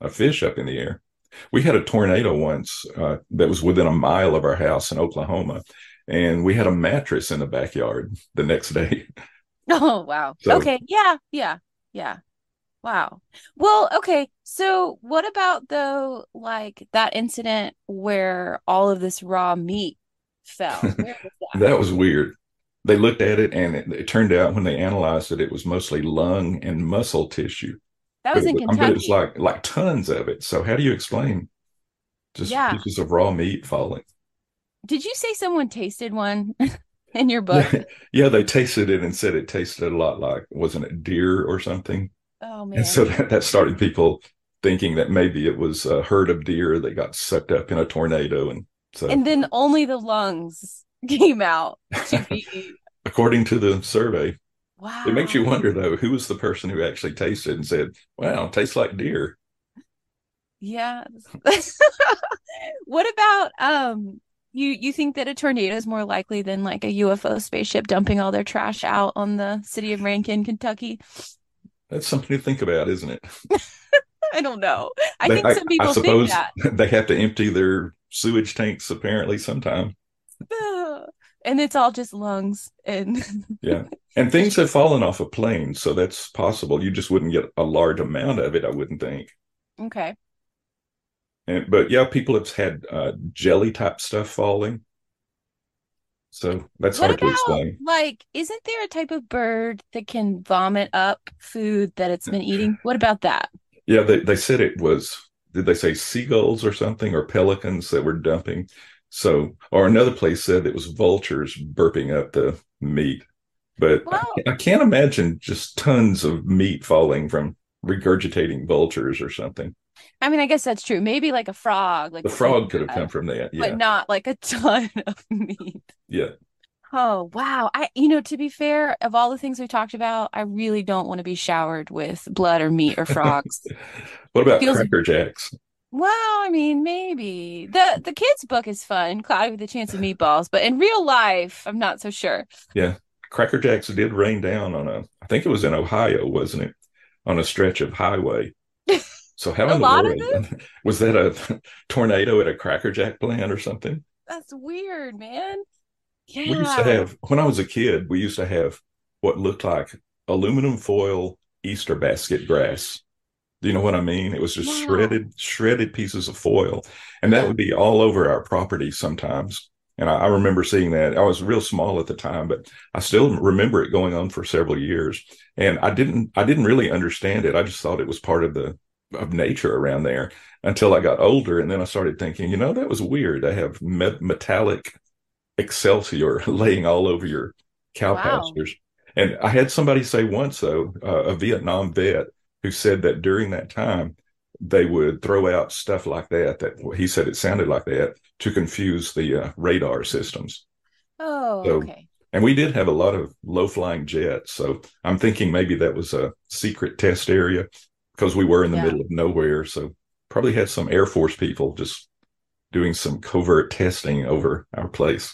a fish up in the air. We had a tornado once uh, that was within a mile of our house in Oklahoma, and we had a mattress in the backyard the next day. Oh, wow. So- Okay. Yeah. Yeah. Yeah. Wow. Well, okay. So what about though, like that incident where all of this raw meat fell? Was that? That was weird. They looked at it, and it, it turned out when they analyzed it, it was mostly lung and muscle tissue. That was in it- I bet it's like like tons of it. So how do you explain just Yeah. pieces of raw meat falling? Did you say someone tasted one in your book? yeah, they tasted it and said it tasted a lot like wasn't it deer or something? Oh man. And so that, that started people thinking that maybe it was a herd of deer that got sucked up in a tornado. And so, And then only the lungs came out to be according to the survey, wow. it makes you wonder though, who was the person who actually tasted and said, "Wow, tastes like deer." Yeah. What about um you you think that a tornado is more likely than like a UFO spaceship dumping all their trash out on the city of Rankin, Kentucky? That's something to think about, isn't it? I don't know. I They- think some people think suppose that. they have to empty their sewage tanks apparently sometime. And it's all just lungs and Yeah. And things have fallen off of plane so that's possible. You just wouldn't get a large amount of it, I wouldn't think. okay. And but yeah, people have had uh, jelly type stuff falling. So that's What hard to explain. like isn't there a type of bird that can vomit up food that it's been eating? What about that? Yeah, they, they said it was, did they say seagulls or something or pelicans that were dumping? So, or another place said it was vultures burping up the meat. But I, Well- I can't imagine just tons of meat falling from regurgitating vultures or something. I mean, I guess that's true. Maybe like a frog, like The frog could have come from that. Yeah. but not like a ton of meat. Yeah. Oh, wow. I, you know, to be fair, of all the things we talked about, I really don't want to be showered with blood or meat or frogs. What about Feels- Cracker Jacks? Well, I mean, maybe. The the kids' book is fun, Cloudy with a Chance of Meatballs, but in real life, I'm not so sure. Yeah, Cracker Jacks did rain down on a, I think it was in Ohio, wasn't it? On a stretch of highway. So how A in the lot of world was that a tornado at a Cracker Jack plant or something? That's weird, man. Yeah. We used to have when I was a kid, we used to have what looked like aluminum foil Easter basket grass. Do you know what I mean? It was just Wow. shredded, shredded pieces of foil, and that would be all over our property sometimes. And I, I remember seeing that. I was real small at the time, but I still remember it going on for several years. And I didn't, I didn't really understand it. I just thought it was part of the of nature around there until I got older, and then I started thinking, you know, that was weird. I have me- metallic excelsior laying all over your cow Wow. pastures. And I had somebody say once, though, uh, a Vietnam vet who said that during that time, they would throw out stuff like that, that he said it sounded like that to confuse the uh, radar systems. Oh, So- okay. And we did have a lot of low flying jets. So I'm thinking maybe that was a secret test area because we were in the Yeah. middle of nowhere. So probably had some Air Force people just doing some covert testing over our place,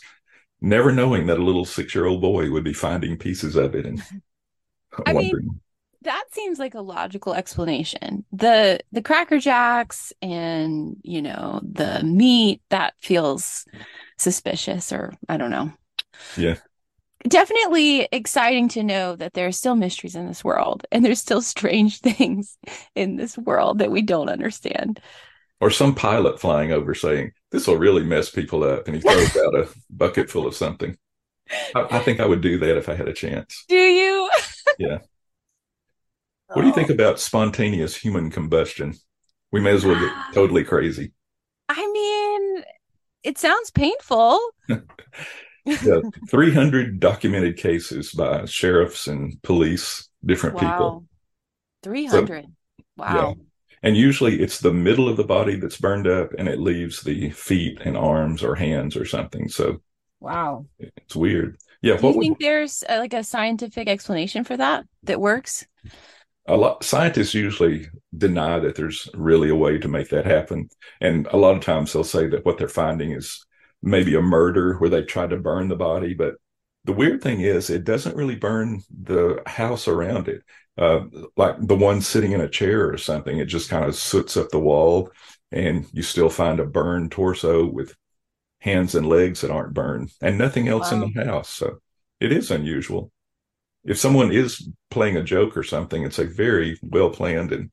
never knowing that a little six year old boy would be finding pieces of it and I mean, wondering. That seems like a logical explanation. The the Cracker Jacks and, you know, the meat, that feels suspicious or I don't know. Yeah. Definitely exciting to know that there are still mysteries in this world and there's still strange things in this world that we don't understand. or some pilot flying over saying, This will really mess people up. And he throws out a bucket full of something. I, I think I would do that if I had a chance. Do you? Yeah. What do you Oh. think about spontaneous human combustion? We may as well get totally crazy. I mean, it sounds painful. yeah, 300 documented cases by sheriffs and police, different wow. people. 300. wow. Yeah. And usually it's the middle of the body that's burned up and it leaves the feet and arms or hands or something. So Wow. it's weird. Yeah. Do you think there's uh, like a scientific explanation for that that works? A lot scientists usually deny that there's really a way to make that happen. And a lot of times they'll say that what they're finding is maybe a murder where they tried to burn the body. But the weird thing is it doesn't really burn the house around it. Uh, like the one sitting in a chair or something, it just kind of soots up the wall and you still find a burned torso with hands and legs that aren't burned and nothing else Wow. in the house. So it is unusual. If someone is playing a joke or something, it's a very well planned and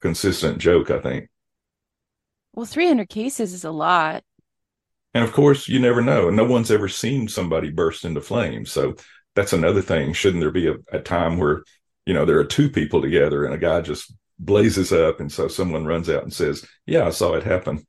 consistent joke, I think. Well, 300 cases is a lot. And of course, you never know. No one's ever seen somebody burst into flames. So that's another thing. Shouldn't there be a, a time where, you know, there are two people together and a guy just blazes up and so someone runs out and says, Yeah, I saw it happen.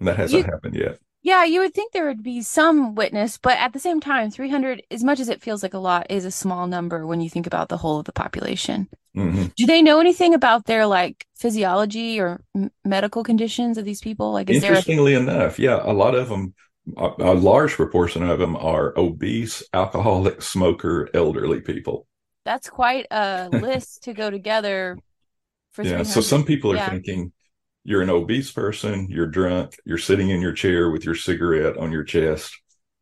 And that hasn't You- happened yet. Yeah, you would think there would be some witness, but at the same time, 300, as much as it feels like a lot, is a small number when you think about the whole of the population. hmm Do they know anything about their like physiology or m- medical conditions of these people? Like, is there a Interestingly enough, yeah, a lot of them, a, a large proportion of them are obese, alcoholic, smoker, elderly people. that's quite a list to go together for Yeah. So some people are Yeah. thinking you're an obese person, you're drunk, you're sitting in your chair with your cigarette on your chest,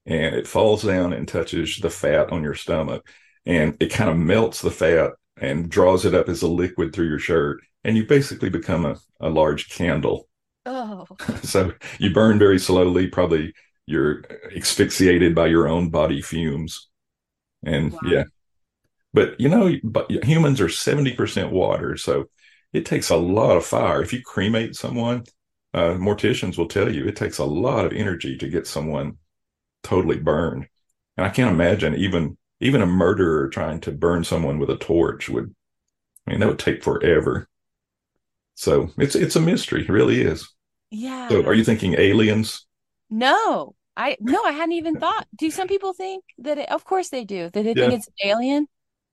and it falls down and touches the fat on your stomach, and it kind of melts the fat and draws it up as a liquid through your shirt, and you basically become a, a large candle. Oh, So you burn very slowly, probably you're asphyxiated by your own body fumes. And Wow. yeah. But you know, but humans are 70% water, so it takes a lot of fire. If you cremate someone, uh, morticians will tell you it takes a lot of energy to get someone totally burned. And I can't imagine even even a murderer trying to burn someone with a torch would I mean that would take forever. So it's it's a mystery, it really is. yeah. So are you thinking aliens? No, I no, I hadn't even thought. Do some people think that it, of course they do, that they think it's an alien?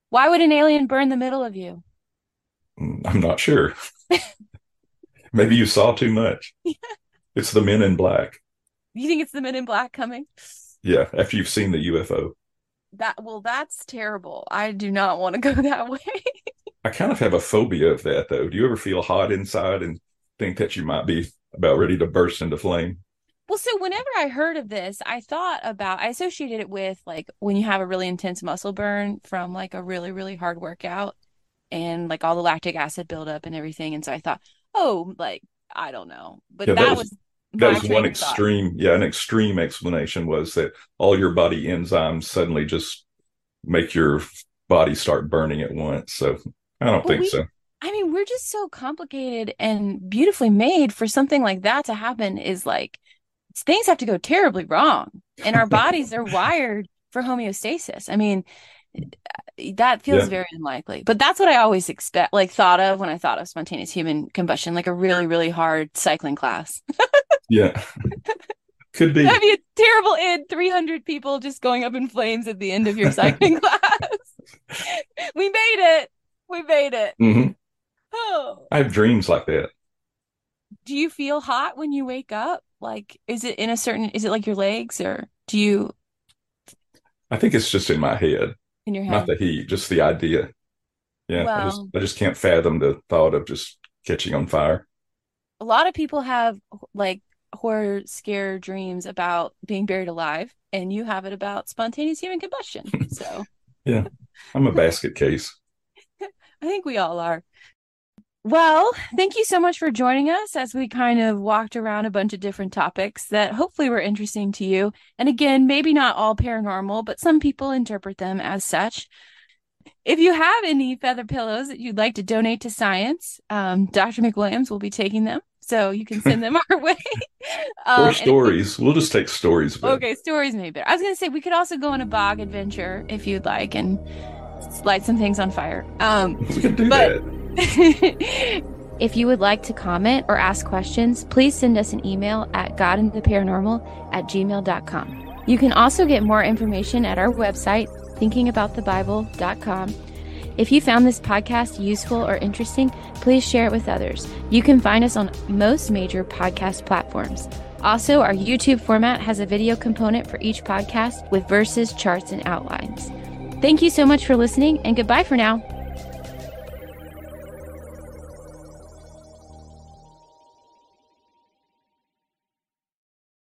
Why would an alien burn the middle of you? I'm not sure. Maybe you saw too much. It's the men in black. You think it's the men in black coming? Yeah, after you've seen the UFO. That well, that's terrible. I do not want to go that way. I kind of have a phobia of that though. Do you ever feel hot inside and think that you might be about ready to burst into flame? Well, so whenever I heard of this, I thought about, I associated it with like when you have a really intense muscle burn from like a really, really hard workout and like all the lactic acid buildup and everything. And so I thought, oh, like, I don't know. But Yeah, that, that was, That was one of thought. extreme, yeah, an extreme explanation was that all your body enzymes suddenly just make your body start burning at once. So I don't think we- so. I mean, we're just so complicated and beautifully made for something like that to happen is like things have to go terribly wrong. And our bodies are wired for homeostasis. I mean, that feels Yeah. very unlikely. But that's what I always expect, like thought of when I thought of spontaneous human combustion, like a really, really hard cycling class. Yeah. Could be. That'd be a terrible end. 300 people just going up in flames at the end of your cycling class. we made it. We made it. Mhm. Oh. I have dreams like that. do you feel hot when you wake up? Like, is it in a certain, is it like your legs or do you I think it's just in my head. In your not the heat, just the idea. Yeah, I just I just can't fathom the thought of just catching on fire. A lot of people have like horror scare dreams about being buried alive, and you have it about spontaneous human combustion. So Yeah, I'm a basket case. I think we all are. Well, thank you so much for joining us as we kind of walked around a bunch of different topics that hopefully were interesting to you. And again, maybe not all paranormal, but some people interpret them as such. If you have any feather pillows that you'd like to donate to science, um, Dr. McWilliams will be taking them. So you can send them our way. Um, or stories. We'll just take stories. Okay, stories maybe. I was gonna say we could also go on a bog adventure if you'd like and light some things on fire. Um, we can do But- that. if you would like to comment or ask questions, please send us an email at godandtheparanormal at gmail.com. You can also get more information at our website, thinkingaboutthebible.com. If you found this podcast useful or interesting, please share it with others. You can find us on most major podcast platforms. Also, our YouTube format has a video component for each podcast with verses, charts, and outlines. Thank you so much for listening, and goodbye for now.